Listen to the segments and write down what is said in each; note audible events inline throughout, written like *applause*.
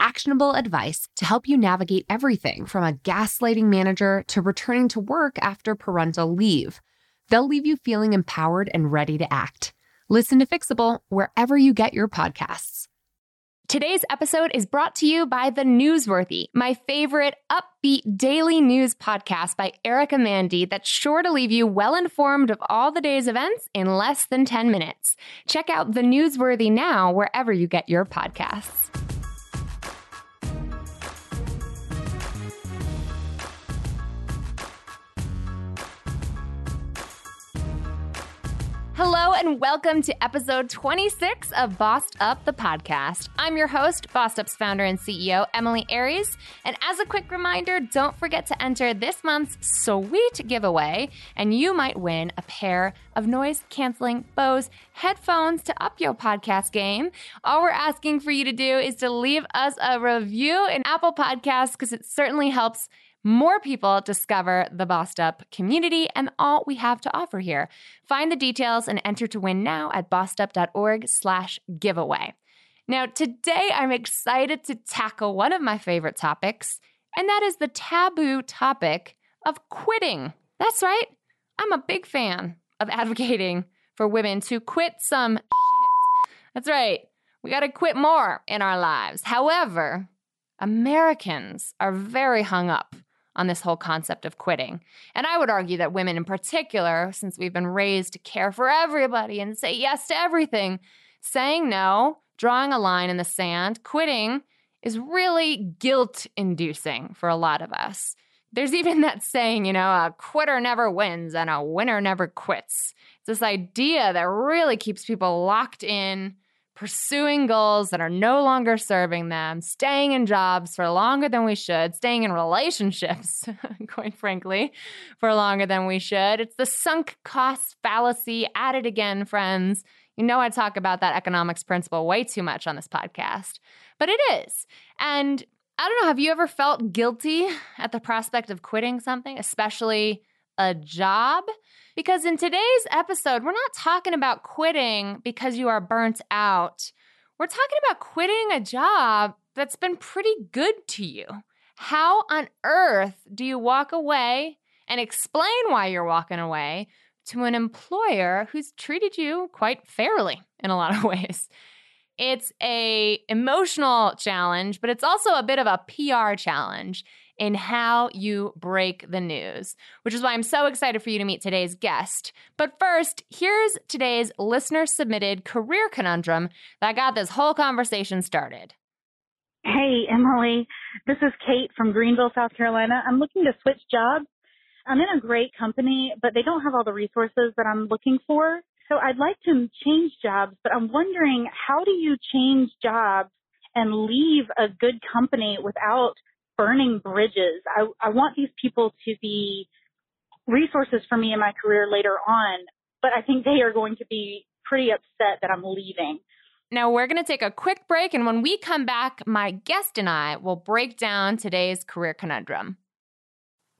actionable advice to help you navigate everything from a gaslighting manager to returning to work after parental leave. They'll leave you feeling empowered and ready to act. Listen to Fixable wherever you get your podcasts. Today's episode is brought to you by The Newsworthy, my favorite upbeat daily news podcast by Erica Mandy that's sure to leave you well informed of all the day's events in less than 10 minutes. Check out The Newsworthy now wherever you get your podcasts. Hello and welcome to episode 26 of Bossed Up the podcast. I'm your host, Bossed Up's founder and CEO, Emilie Aries. And as a quick reminder, don't forget to enter this month's sweet giveaway, and you might win a pair of noise canceling Bose headphones to up your podcast game. All we're asking for you to do is to leave us a review in Apple Podcasts because it certainly helps more people discover the Bossed Up community and all we have to offer here. Find the details and enter to win now at bossedup.org slash giveaway. Now, today I'm excited to tackle one of my favorite topics, and that is the taboo topic of quitting. That's right. I'm a big fan of advocating for women to quit some shit. That's right. We got to quit more in our lives. However, Americans are very hung up on this whole concept of quitting. And I would argue that women in particular, since we've been raised to care for everybody and say yes to everything, saying no, drawing a line in the sand, quitting is really guilt inducing for a lot of us. There's even that saying, you know, a quitter never wins and a winner never quits. It's this idea that really keeps people locked in pursuing goals that are no longer serving them, staying in jobs for longer than we should, staying in relationships, *laughs* quite frankly, for longer than we should. It's the sunk cost fallacy at it again, friends. You know, I talk about that economics principle way too much on this podcast, but it is. And I don't know, have you ever felt guilty at the prospect of quitting something, especially a job? Because in today's episode, we're not talking about quitting because you are burnt out. We're talking about quitting a job that's been pretty good to you. How on earth do you walk away and explain why you're walking away to an employer who's treated you quite fairly in a lot of *laughs* ways? It's a emotional challenge, but it's also a bit of a PR challenge in how you break the news, which is why I'm so excited for you to meet today's guest. But first, here's today's listener submitted career conundrum that got this whole conversation started. Hey, Emilie. This is Kate from Greenville, South Carolina. I'm looking to switch jobs. I'm in a great company, but they don't have all the resources that I'm looking for. So I'd like to change jobs, but I'm wondering how do you change jobs and leave a good company without burning bridges. I, I want these people to be resources for me in my career later on, but I think they are going to be pretty upset that I'm leaving. Now, we're going to take a quick break, and when we come back, my guest and I will break down today's career conundrum.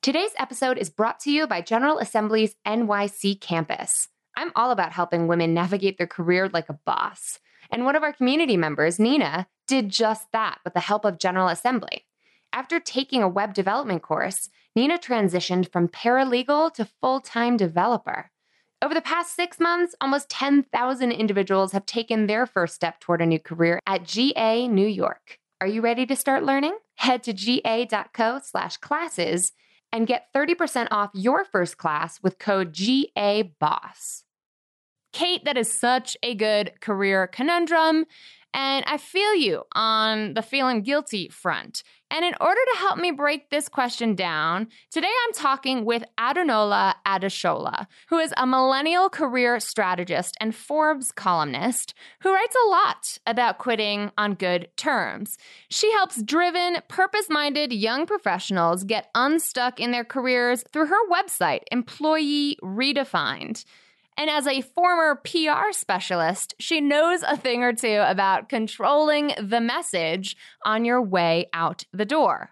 Today's episode is brought to you by General Assembly's NYC campus. I'm all about helping women navigate their career like a boss. And one of our community members, Nina, did just that with the help of General Assembly. After taking a web development course, Nina transitioned from paralegal to full time developer. Over the past six months, almost 10,000 individuals have taken their first step toward a new career at GA New York. Are you ready to start learning? Head to ga.co slash classes and get 30% off your first class with code GABOSS. Kate, that is such a good career conundrum. And I feel you on the feeling guilty front. And in order to help me break this question down, today I'm talking with Adunola Adeshola, who is a millennial career strategist and Forbes columnist who writes a lot about quitting on good terms. She helps driven, purpose minded young professionals get unstuck in their careers through her website, Employee Redefined. And as a former PR specialist, she knows a thing or two about controlling the message on your way out the door.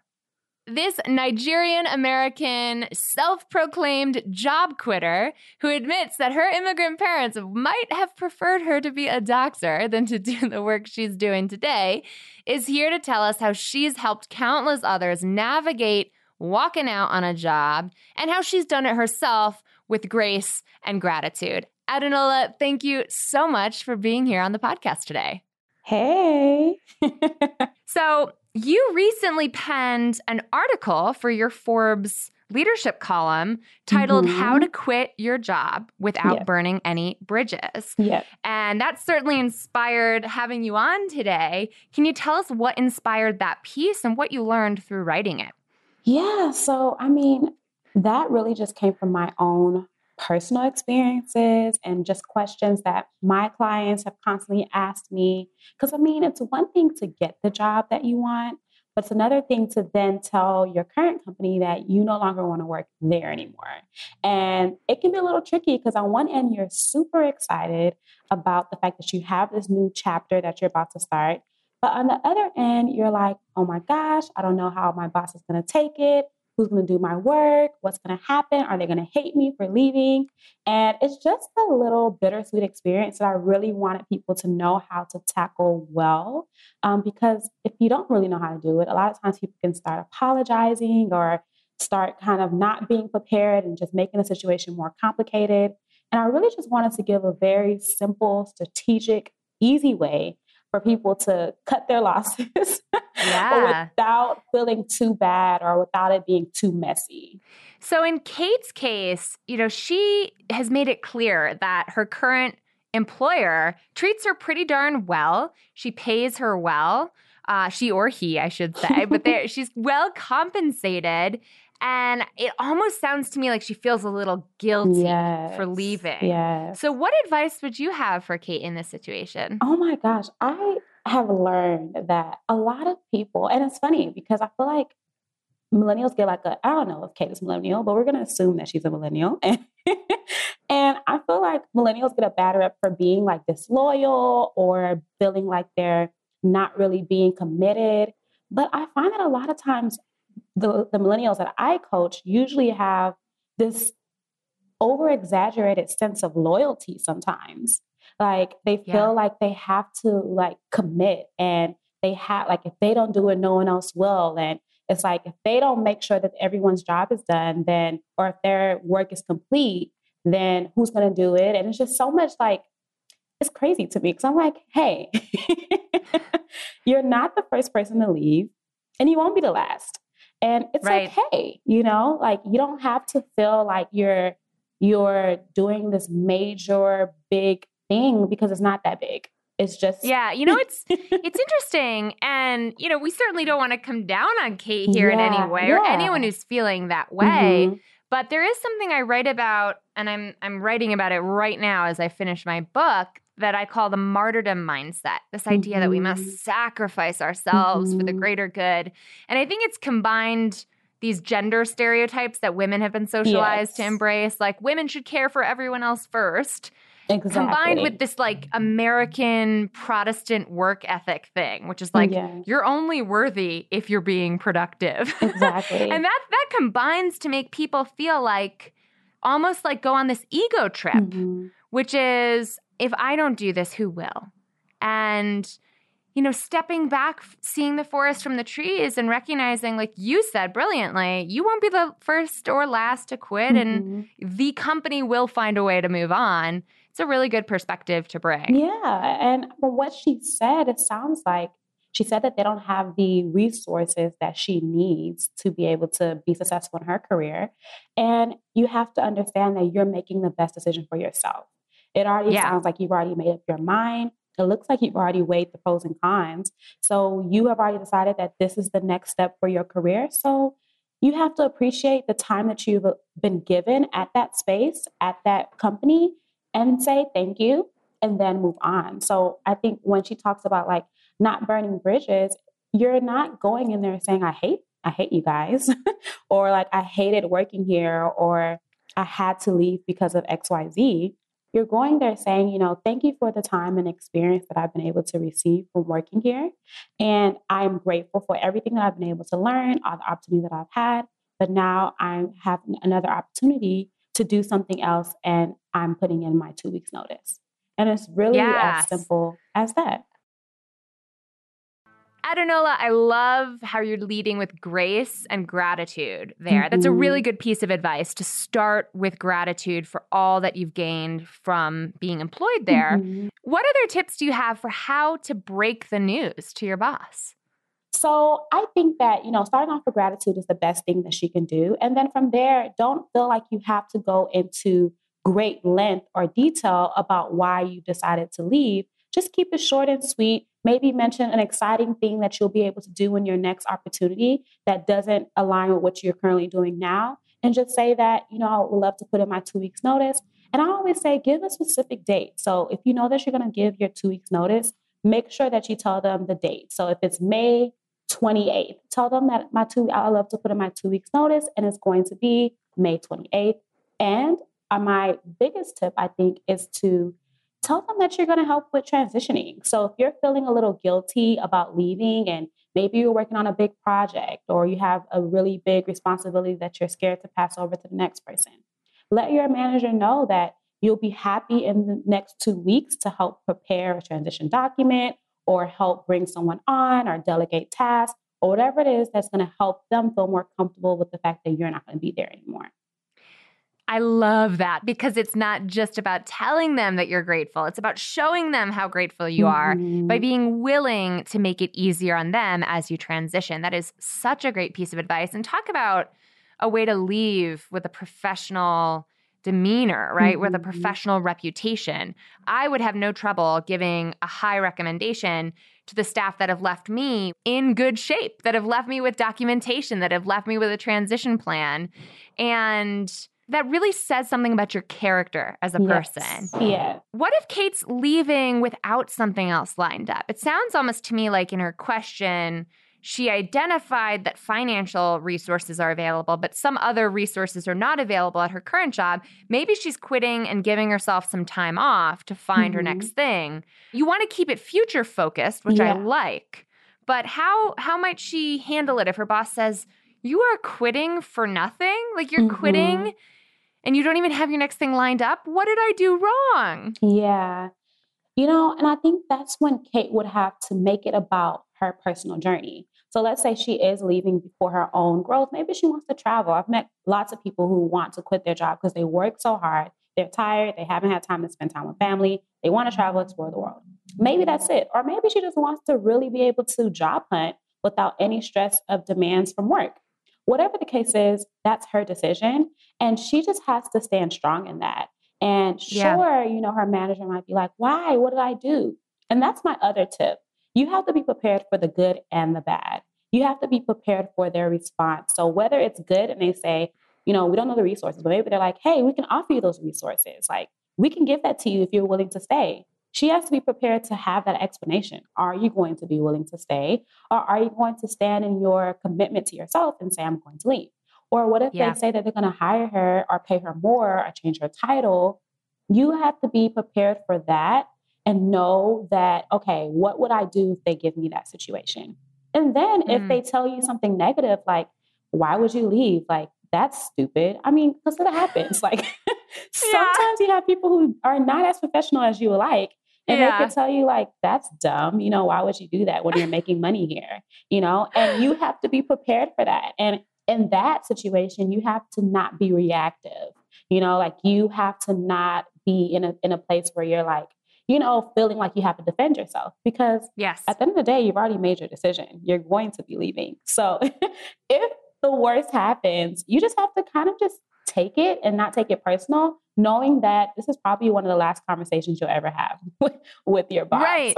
This Nigerian American self proclaimed job quitter who admits that her immigrant parents might have preferred her to be a doctor than to *laughs* do the work she's doing today is here to tell us how she's helped countless others navigate walking out on a job and how she's done it herself with grace and gratitude. Adunola, thank you so much for being here on the podcast today. Hey. *laughs* so, you recently penned an article for your Forbes leadership column titled mm-hmm. How to Quit Your Job Without yep. Burning Any Bridges. Yeah. And that certainly inspired having you on today. Can you tell us what inspired that piece and what you learned through writing it? Yeah. So, I mean, that really just came from my own personal experiences and just questions that my clients have constantly asked me. Because I mean, it's one thing to get the job that you want, but it's another thing to then tell your current company that you no longer want to work there anymore. And it can be a little tricky because, on one end, you're super excited about the fact that you have this new chapter that you're about to start. But on the other end, you're like, oh my gosh, I don't know how my boss is going to take it who's going to do my work, what's going to happen, are they going to hate me for leaving? And it's just a little bittersweet experience that I really wanted people to know how to tackle well. Um, because if you don't really know how to do it, a lot of times people can start apologizing or start kind of not being prepared and just making the situation more complicated. And I really just wanted to give a very simple, strategic, easy way for people to cut their *laughs* losses yeah. without feeling too bad or without it being too messy. So in Kate's case, you know, she has made it clear that her current employer treats her pretty darn well. She pays her well. Uh, she or he, I should say, but *laughs* she's well compensated. And it almost sounds to me like she feels a little guilty yes, for leaving. Yeah. So, what advice would you have for Kate in this situation? Oh my gosh. I have learned that a lot of people, and it's funny because I feel like millennials get like a, I don't know if Kate is millennial, but we're going to assume that she's a millennial. *laughs* and I feel like millennials get a bad rep for being like disloyal or feeling like they're not really being committed. But I find that a lot of times the, the millennials that I coach usually have this over exaggerated sense of loyalty sometimes. Like they feel yeah. like they have to like commit and they have like if they don't do it, no one else will. And it's like if they don't make sure that everyone's job is done, then or if their work is complete, then who's gonna do it? And it's just so much like it's crazy to me because I'm like, hey, *laughs* you're not the first person to leave and you won't be the last. And it's right. okay, you know, like you don't have to feel like you're you're doing this major big thing because it's not that big. It's just Yeah, you know it's *laughs* it's interesting and you know, we certainly don't want to come down on Kate here yeah, in any way yeah. or anyone who's feeling that way. Mm-hmm. But there is something I write about and I'm I'm writing about it right now as I finish my book that I call the martyrdom mindset. This idea mm-hmm. that we must mm-hmm. sacrifice ourselves mm-hmm. for the mm-hmm. greater good. And I think it's combined these gender stereotypes that women have been socialized yes. to embrace like women should care for everyone else first Exactly. Combined with this like American Protestant work ethic thing, which is like yeah. you're only worthy if you're being productive. Exactly. *laughs* and that that combines to make people feel like almost like go on this ego trip, mm-hmm. which is if I don't do this, who will? And you know, stepping back, seeing the forest from the trees and recognizing, like you said brilliantly, you won't be the first or last to quit, mm-hmm. and the company will find a way to move on it's a really good perspective to bring. Yeah. And from what she said, it sounds like she said that they don't have the resources that she needs to be able to be successful in her career. And you have to understand that you're making the best decision for yourself. It already yeah. sounds like you've already made up your mind. it looks like you've already weighed the pros and cons. So you have already decided that this is the next step for your career. So you have to appreciate the time that you've uh, been given at that space, at that company, and say thank you and then move on. So I think when she talks about like not burning bridges, you're not going in there saying, I hate, I hate you guys, *laughs* or like I hated working here, or I had to leave because of XYZ you're going there saying, you know, thank you for the time and experience that I've been able to receive from working here. And I'm grateful for everything that I've been able to learn, all the opportunities that I've had. But now I have another opportunity to do something else and I'm putting in my two weeks notice. And it's really yes. as simple as that. Adunola, I love how you're leading with grace and gratitude there. Mm-hmm. That's a really mm-hmm. good piece of advice to start with gratitude for all that you've gained from being employed there. Mm-hmm. What other tips do you have for how to break the news to your boss? So I think that, you know, starting off with gratitude is the best thing that she can do. And then from there, don't feel like you have to go into great length or detail about why you decided to leave. Just keep it short and sweet maybe mention an exciting thing that you'll be able to do in your next opportunity that doesn't align with what you're currently doing now. And just say that, you know, I would love to put in my two weeks notice. And I always say, give a specific date. So if you know that you're going to give your two weeks notice, make sure that you tell them the date. So if it's May 28th, tell them that my two, I love to put in my two weeks notice and it's going to be May 28th. And uh, my biggest tip, I think, is to tell them that you're going to help with transitioning. So if you're feeling a little guilty about leaving and maybe you're working on a big project or you have a really big responsibility that you're scared to pass over to the next person, let your manager know that you'll be happy in the next two weeks to help prepare a transition document or help bring someone on or delegate tasks or whatever it is that's going to help them feel more comfortable with the fact that you're not going to be there anymore. I love that because it's not just about telling them that you're grateful. It's about showing them how grateful you are mm-hmm. by being willing to make it easier on them as you transition. That is such a great piece of advice. And talk about a way to leave with a professional demeanor, right? Mm-hmm. With a mm-hmm. professional reputation. I would have no trouble giving a high recommendation to the staff that have left me in good shape, that have left me with documentation, that have left me with a transition plan. And that really says something about your character as a yes. person. Yeah. What if Kate's leaving without something else lined up? It sounds almost to me like in her question, she identified that financial resources are available, but some other resources are not available at her current job. Maybe she's quitting and giving herself some time off to find mm-hmm. her next thing. You want to keep it future focused, which yeah. I like. But how how might she handle it if her boss says, "You are quitting for nothing? Like you're mm-hmm. quitting and you don't even have your next thing lined up. What did I do wrong? Yeah. You know, and I think that's when Kate would have to make it about her personal journey. So let's say she is leaving for her own growth. Maybe she wants to travel. I've met lots of people who want to quit their job because they work so hard. They're tired. They haven't had time to spend time with family. They want to travel, explore the world. Maybe that's it. Or maybe she just wants to really be able to job hunt without any stress of demands from work. Whatever the case is, that's her decision. And she just has to stand strong in that. And sure, yeah. you know, her manager might be like, why? What did I do? And that's my other tip. You have to be prepared for the good and the bad. You have to be prepared for their response. So whether it's good and they say, you know, we don't know the resources, but maybe they're like, hey, we can offer you those resources. Like, we can give that to you if you're willing to stay she has to be prepared to have that explanation. Are you going to be willing to stay? Or are you going to stand in your commitment to yourself and say, I'm going to leave? Or what if yeah. they say that they're going to hire her or pay her more or change her title? You have to be prepared for that and know that, okay, what would I do if they give me that situation? And then mm. if they tell you something negative, like, why would you leave? Like, that's stupid. I mean, because it happens. *laughs* Like, sometimes yeah. you have people who are not as professional as you would like, and yeah. they could tell you, like, that's dumb. You know, why would you do that when you're making money here? You know, and you have to be prepared for that. And in that situation, you have to not be reactive. You know, like you have to not be in a in a place where you're like, you know, feeling like you have to defend yourself because yes, at the end of the day, you've already made your decision. You're going to be leaving. So *laughs* if the worst happens, you just have to kind of just take it and not take it personal, knowing that this is probably one of the last conversations you'll ever have *laughs* with, with your boss. Right.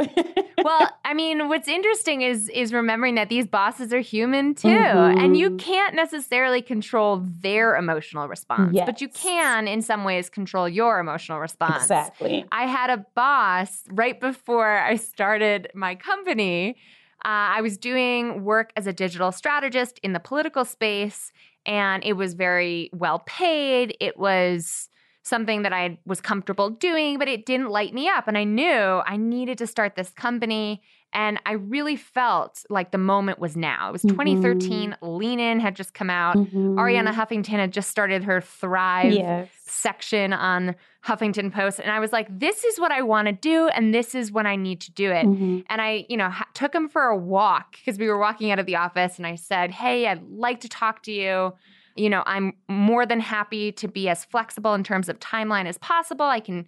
*laughs* well, I mean, what's interesting is is remembering that these bosses are human too, mm-hmm. and you mm-hmm. can't necessarily control their emotional response, yes. but you can in some ways control your emotional response. Exactly. I had a boss right before I started my company. Uh, I was doing work as a digital strategist in the political space, and it was very well paid. It was something that I was comfortable doing, but it didn't light me up. And I knew I needed to start this company. And I really felt like the moment was now. It was 2013. Mm-hmm. Lean In had just come out. Mm-hmm. Arianna Huffington had just started her Thrive yes. section on Huffington Post. And I was like, this is what I want to do. And this is when I need to do it. Mm-hmm. And I, you know, ha- took him for a walk because we were walking out of the office. And I said, hey, I'd like to talk to you you know, I'm more than happy to be as flexible in terms of timeline as possible. I can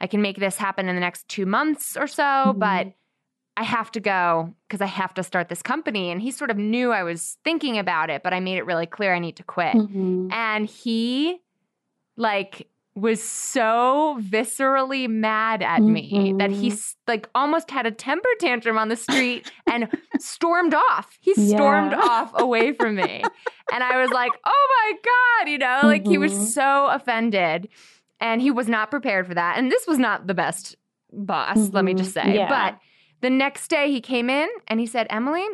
I can make this happen in the next 2 months or so, mm-hmm. but I have to go because I have to start this company. And he sort of knew I was thinking about it, but I made it really clear I need to quit. Mm-hmm. And he like was so viscerally mad at mm-hmm. me that he mm-hmm. like almost had a temper tantrum on the street *laughs* and stormed off. He stormed yeah. off away from me. *laughs* And I was like, "Oh my god," you know, like mm-hmm. he was mm-hmm. so offended and he was not prepared for that. And this was not the best boss, mm-hmm. let me just say. Yeah. But the next day he came in and he said, "Emilie,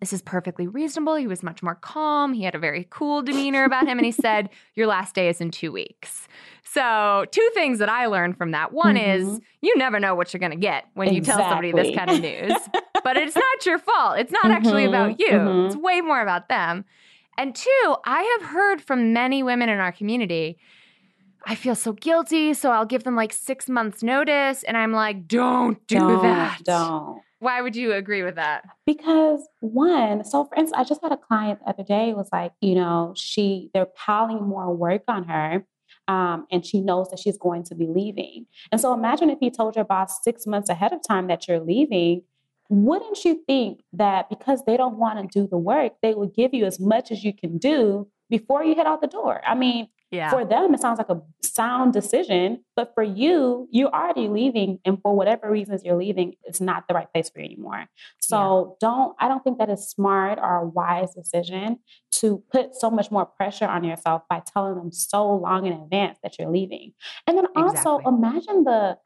this is perfectly reasonable. He was much more calm. He had a very cool demeanor about him. And he said, *laughs* Your last day is in two weeks. So, two things that I learned from that. One mm-hmm. is you never know what you're going to get when you tell somebody this kind of news, but it's not your fault. It's not mm-hmm. actually about you, mm-hmm. it's way more about them. And two, I have heard from many women in our community. I feel so guilty, so I'll give them like six months' notice. And I'm like, don't do don't, that. Don't. Why would you agree with that? Because one, so for instance, I just had a client the other day was like, you know, she they're piling more work on her. Um, and she knows that she's going to be leaving. And so imagine if you told your boss six months ahead of time that you're leaving, wouldn't you think that because they don't want to do the work, they would give you as much as you can do before you head out the door? I mean, yeah. For them, it sounds like a sound decision, but for you, you're already leaving, and for whatever reasons you're leaving, it's not the right place for you anymore. So yeah. don't. I don't think that is smart or a wise decision to put so much more pressure on yourself by telling them so long in advance that you're leaving. And then also exactly. imagine the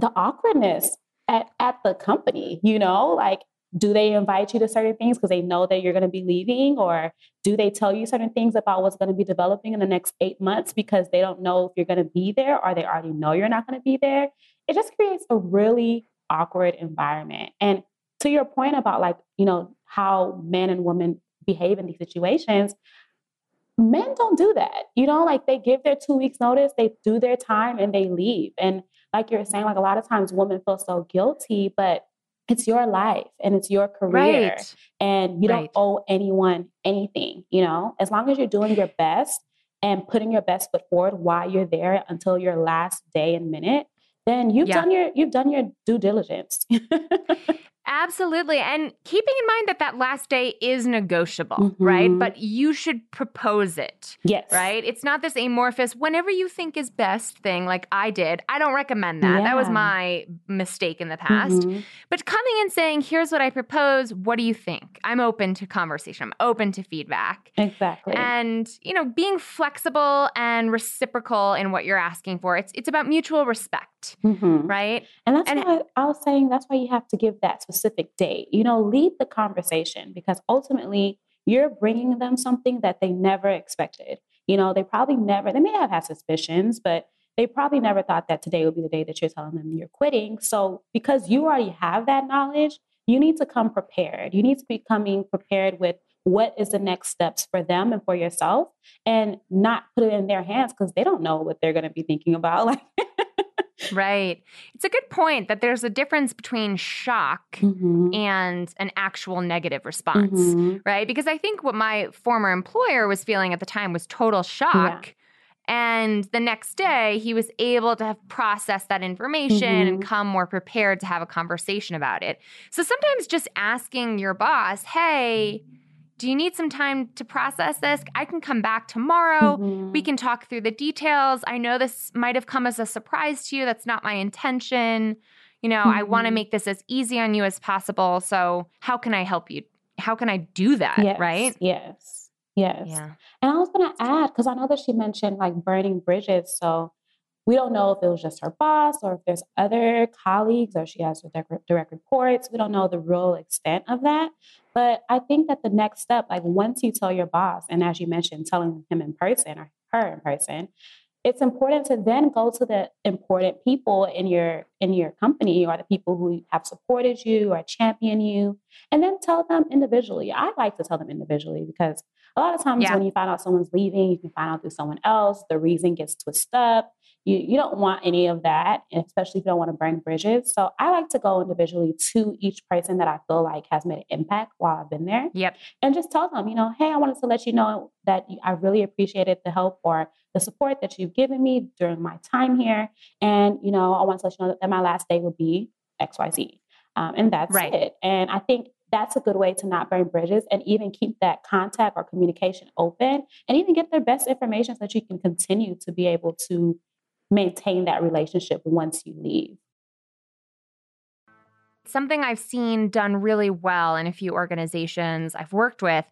the awkwardness at, at the company, you know, like do they invite you to certain things because they know that you're going to be leaving? Or do they tell you certain things about what's going to be developing in the next eight months because they don't know if you're going to be there or they already know you're not going to be there? It just creates a really awkward environment. And to your point about like you know how men and women behave in these situations men don't do that. You know like they give their two weeks notice they do their time and they leave. And like you're saying like a lot of times women feel so guilty but it's your life and it's your career right. and you don't owe anyone anything you know as long as you're doing your best and putting your best foot forward while you're there until your last day and minute then you've yeah. done your you've done your due diligence *laughs* Absolutely. And keeping in mind that that last day is negotiable, mm-hmm. right? But you should propose it. Yes. Right? It's not this amorphous, whenever you think is best thing like I did. I don't recommend that. Yeah. That was my mistake in the past. Mm-hmm. But coming and saying, here's what I propose. What do you think? I'm open to conversation, I'm open to feedback. Exactly. And, you know, being flexible and reciprocal in what you're asking for. It's, it's about mutual respect, mm-hmm. right? And that's and, why I was saying that's why you have to give that specific date. You know, lead the conversation because ultimately you're bringing them something that they never expected. You know, they probably never, they may have had suspicions, but they probably never thought that today would be the day that you're telling them you're quitting. So, because you already have that knowledge, you need to come prepared. You need to be coming prepared with what is the next steps for them and for yourself and not put it in their hands because they don't know what they're going to be thinking about. *laughs* Like, Right. It's a good point that there's a difference between shock mm-hmm. and an actual negative response, mm-hmm. right? Because I think what my former employer was feeling at the time was total shock. Yeah. And the next day, he was able to have processed that information mm-hmm. and come more prepared to have a conversation about it. So sometimes just asking your boss, hey, do you need some time to process this? I can come back tomorrow. Mhm. We can talk through the details. I know this might have come as a surprise to you. That's not my intention. You know, I want to make this as easy on you as possible. So, how can I help you? How can I do that? yes, Right? Yes. Yes. Yeah. And I was going to add, because I know that she mentioned like burning bridges. So we don't know if it was just her boss or if there's other colleagues or she has direct reports. We don't know the real extent of that. But I think that the next step, like once you tell your boss, and as you mentioned, telling him in person or her in person, it's important to then go to the important people in your in your company or the people who have supported you or champion you and then tell them individually. I like to tell them individually because a lot of times Yeah. when you find out someone's leaving you can find out through someone else. The reason gets twisted up you, you don't want any of that especially if you don't want to burn bridges so i like to go individually to each person that i feel like has made an impact while i've been there Yep. and just tell them, you know, hey, I wanted to let you know that I really appreciated the help or the support that you've given me during my time here. And, you know, I want to let you know that my last day will be XYZ. Um, and that's Right. it. And I think that's a good way to not burn bridges and even keep that contact or communication open and even get their best information so that you can continue to be able to maintain that relationship once you leave. Something I've seen done really well in a few organizations I've worked with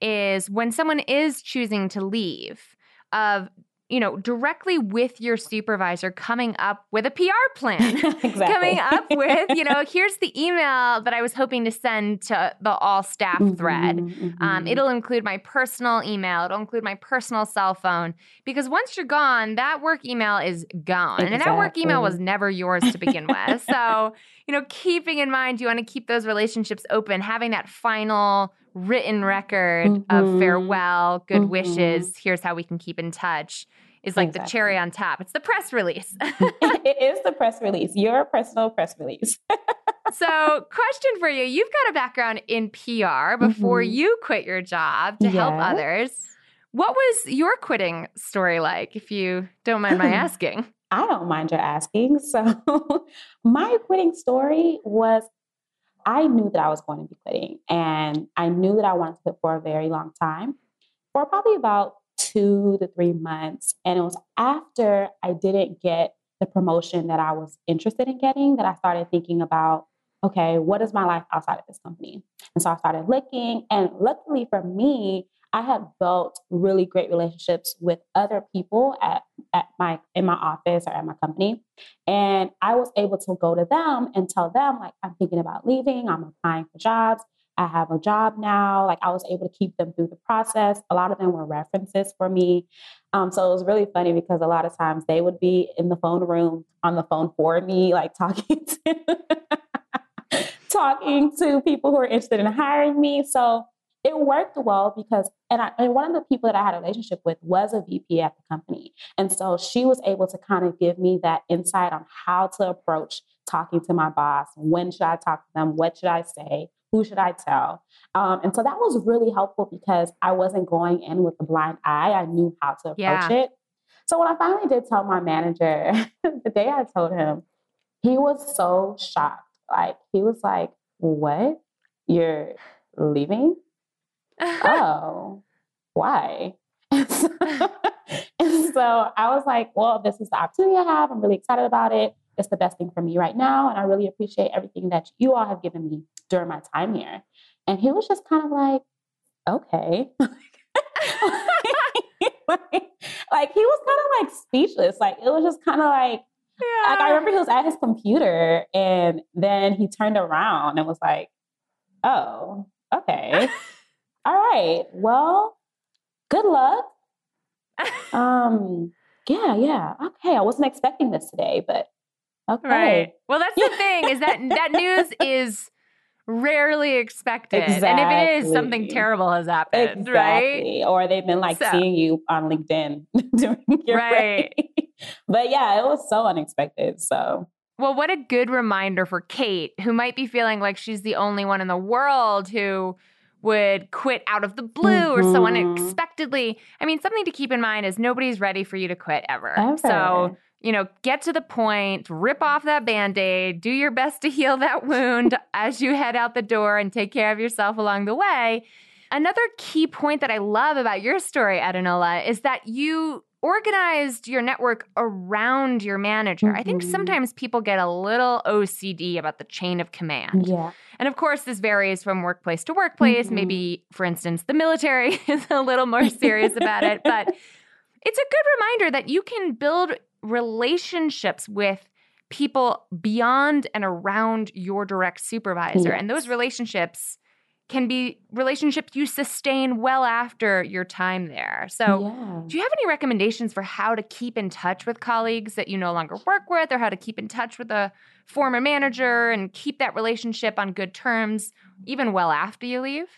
is when someone is choosing to leave, of you know, directly with your supervisor coming up with a PR plan. *laughs* exactly. coming up with, you *laughs* know, here's the email that I was hoping to send to the all staff thread. Mhm, Um, it'll include my personal email. It'll include my personal cell phone because once you're gone, that work email is gone. And that work email was never yours to begin *laughs* with. So, you know, keeping in mind, you want to keep those relationships open, having that final written record of Mhm. farewell, good Mhm. wishes, here's how we can keep in touch is like the cherry on top. It's the press release. *laughs* *laughs* it is the press release, your personal press release. *laughs* so, question for you. You've got a background in PR before Mhm. you quit your job to help others. What was your quitting story like, if you don't mind my asking? I don't mind your asking. So, my quitting story was I knew that I was going to be quitting, and I knew that I wanted to quit for a very long time for probably about two to three months. And it was after I didn't get the promotion that I was interested in getting that I started thinking about okay, what is my life outside of this company? And so I started looking, and luckily for me, I had built really great relationships with other people at, at my in my office or at my company. And I was able to go to them and tell them, like, I'm thinking about leaving, I'm applying for jobs. I have a job now. Like I was able to keep them through the process. A lot of them were references for me. Um, so it was really funny because a lot of times they would be in the phone room on the phone for me, like talking *laughs* to talking to people who are interested in hiring me. So it worked well because and I and one of the people that I had a relationship with was a VP at the company. And so she was able to kind of give me that insight on how to approach talking to my boss. When should I talk to them? What should I say? Who should I tell? Um, and so that was really helpful because I wasn't going in with a blind eye. I knew how to approach Yeah. it. So when I finally did tell my manager, *laughs* the day I told him, he was so shocked. Like he was like, "What? You're leaving? Oh, why?" *laughs* And so, and so I was like, "Well, this is the opportunity I have. I'm really excited about it. It's the best thing for me right now, and I really appreciate everything that you all have given me during my time here." And he was just kind of like, "Okay." like, *laughs* like, he was kind of like speechless. Like it was just kind of like like I remember he was at his computer and then he turned around and was like, "Oh, okay, all right. Well, good luck." Um, *laughs* yeah, yeah, okay. I wasn't expecting this today, but okay. Right. Well, that's the thing is that that news *laughs* is rarely expected, and if it is, something terrible has happened, right? Or they've been like So- seeing you on LinkedIn *laughs* during your Right. break. but yeah, it was so unexpected. So Well, what a good reminder for Kate, who might be feeling like she's the only one in the world who would quit out of the blue or so Mhm. unexpectedly. I mean, something to keep in mind is nobody's ready for you to quit ever. ever. So, you know, get to the point, rip off that band aid, do your best to heal that wound *laughs* as you head out the door and take care of yourself along the way. Another key point that I love about your story, Adunola, is that you organized your network around your manager. Mm-hmm. I think mm-hmm. sometimes people get a little OCD about the chain of command. Yeah. And of course, this varies from workplace to workplace. Mm-hmm. Maybe, for instance, the military *laughs* is a little more serious about it. But *laughs* it's a good reminder that you can build relationships with people beyond and around your direct supervisor. Yes. And those relationships can be relationships you sustain well after your time there. So, yeah. do you have any recommendations for how to keep in touch with colleagues that you no longer work with, or how to keep in touch with a former manager and keep that relationship on good terms even well after you leave?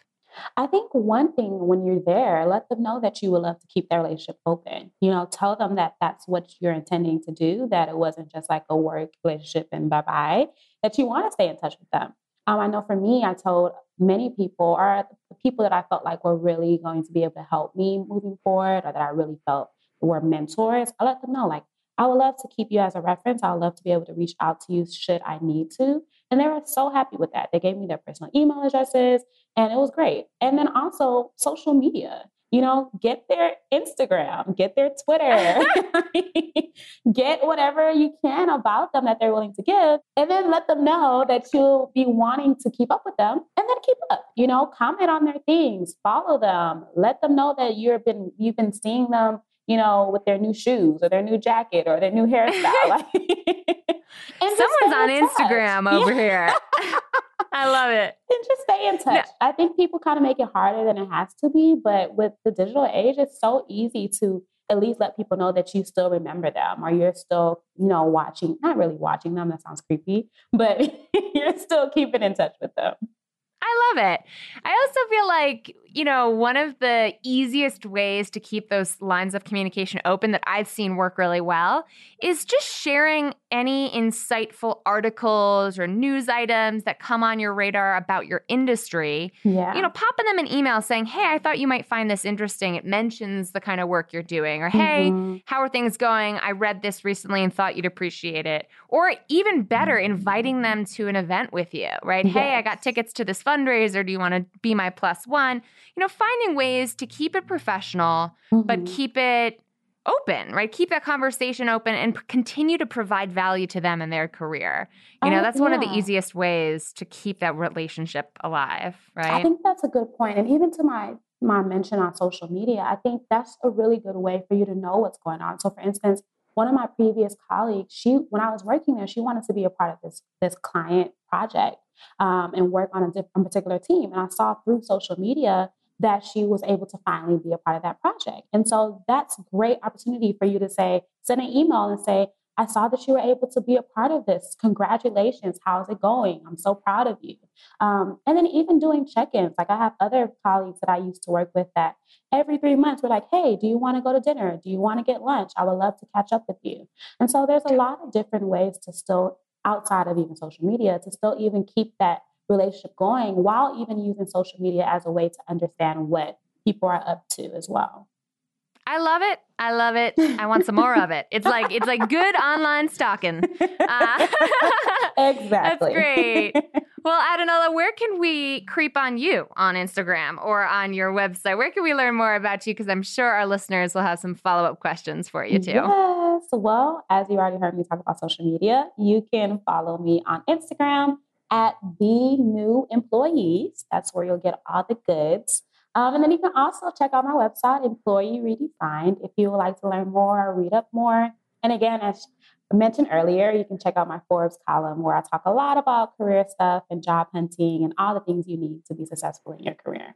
I think one thing when you're there, let them know that you would love to keep that relationship open. You know, tell them that that's what you're intending to do, that it wasn't just like a work relationship and bye bye, that you want to stay in touch with them. Um, I know for me, I told many people, or the people that I felt like were really going to be able to help me moving forward, or that I really felt were mentors, I let them know, like, I would love to keep you as a reference. I would love to be able to reach out to you should I need to. And they were so happy with that. They gave me their personal email addresses, and it was great. And then also social media you know, get their Instagram, get their Twitter, *laughs* get whatever you can about them that they're willing to give, and then let them know that you'll be wanting to keep up with them and then keep up. You know, comment on their things, follow them, let them know that you've been you've been seeing them, you know, with their new shoes or their new jacket or their new *laughs* hairstyle. and Someone's on Instagram over here. *laughs* I love it. And just stay in touch. No. I think people kind of make it harder than it has to be, but with the digital age, it's so easy to at least let people know that you still remember them or you're still, you know, watching, not really watching them, that sounds creepy, but *laughs* you're still keeping in touch with them. I love it. I also feel like, you know, one of the easiest ways to keep those lines of communication open that I've seen work really well is just sharing any insightful articles or news items that come on your radar about your industry. Yeah. You know, popping them an email saying, hey, I thought you might find this interesting. It mentions the kind of work you're doing. Or, hey, mm-hmm. how are things going? I read this recently and thought you'd appreciate it. Or even better, inviting them to an event with you, right? Yes. Hey, I got tickets to this fundraiser. Do you want to be my plus one? You know, finding ways to keep it professional, mm-hmm. but keep it open, right? Keep that conversation open and p- continue to provide value to them in their career. You know, that's yeah. one of the easiest ways to keep that relationship alive, right? I think that's a good point. And even to my my mention on social media, I think that's a really good way for you to know what's going on. So for instance, one of my previous colleagues, she when I was working there, she wanted to be a part of this this client project um, and work on a different particular team. And I saw through social media that she was able to finally be a part of that project. And so that's great opportunity for you to say, send an email and say, I saw that you were able to be a part of this. Congratulations. How's it going? I'm so proud of you. Um, and then even doing check ins. Like I have other colleagues that I used to work with that every three months we're like, hey, do you want to go to dinner? Do you want to get lunch? I would love to catch up with you. And so there's a lot of different ways to still, outside of even social media, to still even keep that relationship going while even using social media as a way to understand what people are up to as well. I love it. I love it. I want some more of it. It's like it's like good *laughs* online stalking. Uh, *laughs* exactly. That's great. Well, Adunola, where can we creep on you on Instagram or on your website? Where can we learn more about you? Because I'm sure our listeners will have some follow up questions for you too. Yes. Well, as you already heard me talk about social media, you can follow me on Instagram at the new employees. That's where you'll get all the goods. Um, and then you can also check out my website, Employee Redefined, if you would like to learn more or read up more. And again, as mentioned earlier, you can check out my Forbes column where I talk a lot about career stuff and job hunting and all the things you need to be successful in your career.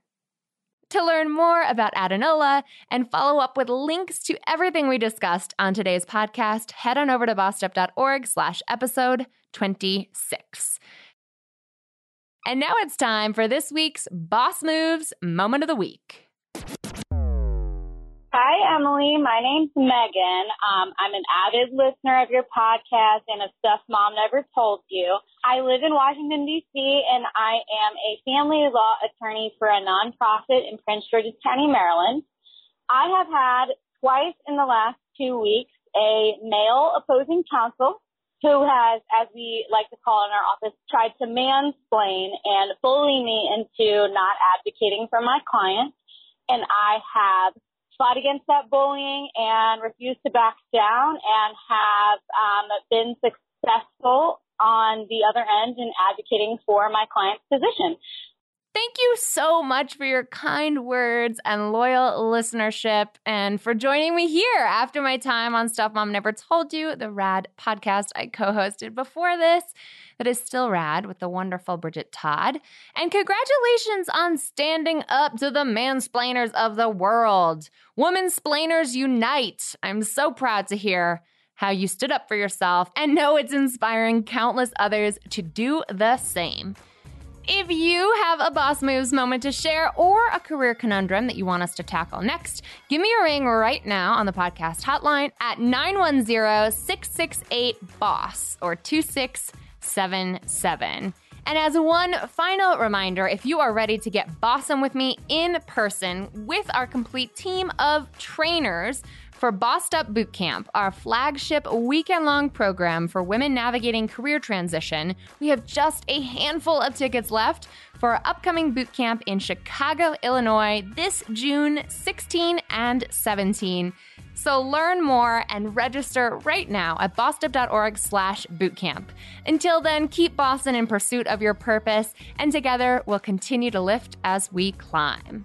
To learn more about Adunola and follow up with links to everything we discussed on today's podcast, head on over to bossedup.org slash episode 26. And now it's time for this week's Boss Moves Moment of the Week. Hi, Emilie. My name's Megan. Um, I'm an avid listener of your podcast and of Stuff Mom Never Told You. I live in Washington, D.C., and I am a family law attorney for a nonprofit in Prince George's County, Maryland. I have had twice in the last two weeks a male opposing counsel who has, as we like to call in our office, tried to mansplain and bully me into not advocating for my client. And I have fought against that bullying and refused to back down and have um, been successful on the other end in advocating for my client's position. Thank you so much for your kind words and loyal listenership and for joining me here after my time on Stuff Mom Never Told You, the rad podcast I co hosted before this that is still rad with the wonderful Bridget Todd. And congratulations on standing up to the mansplainers of the world. Woman splainers unite. I'm so proud to hear how you stood up for yourself and know it's inspiring countless others to do the same. If you have a Boss Moves moment to share or a career conundrum that you want us to tackle next, give me a ring right now on the podcast hotline at 910 668 BOSS or 2677. And as one final reminder, if you are ready to get bossum with me in person with our complete team of trainers, for Bossed Up Bootcamp, our flagship weekend long program for women navigating career transition, we have just a handful of tickets left for our upcoming bootcamp in Chicago, Illinois this June 16 and 17. So learn more and register right now at bossedup.org slash bootcamp. Until then, keep Boston in pursuit of your purpose, and together we'll continue to lift as we climb.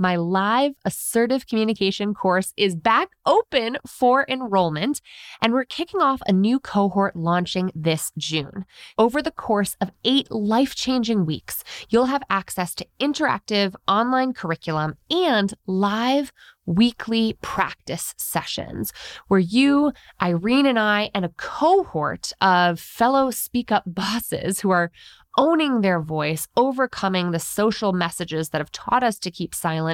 my live assertive communication course, is back open for enrollment, and we're kicking off a new cohort launching this June. Over the course of eight life changing weeks, you'll have access to interactive online curriculum and live weekly practice sessions where you, Irene, and I, and a cohort of fellow Speak Up bosses who are owning their voice, overcoming the social messages that have taught us to keep silent,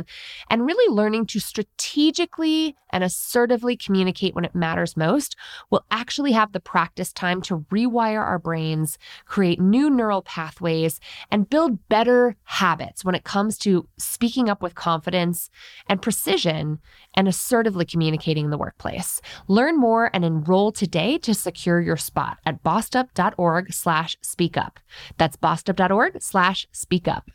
and really learning to strategically and assertively communicate when it matters most, will actually have the practice time to rewire our brains, create new neural pathways, and build better habits when it comes to speaking up with confidence and precision and assertively communicating in the workplace. Learn more and enroll today to secure your spot at bossedup.org slash speak up. That's bossedup.org slash speak up.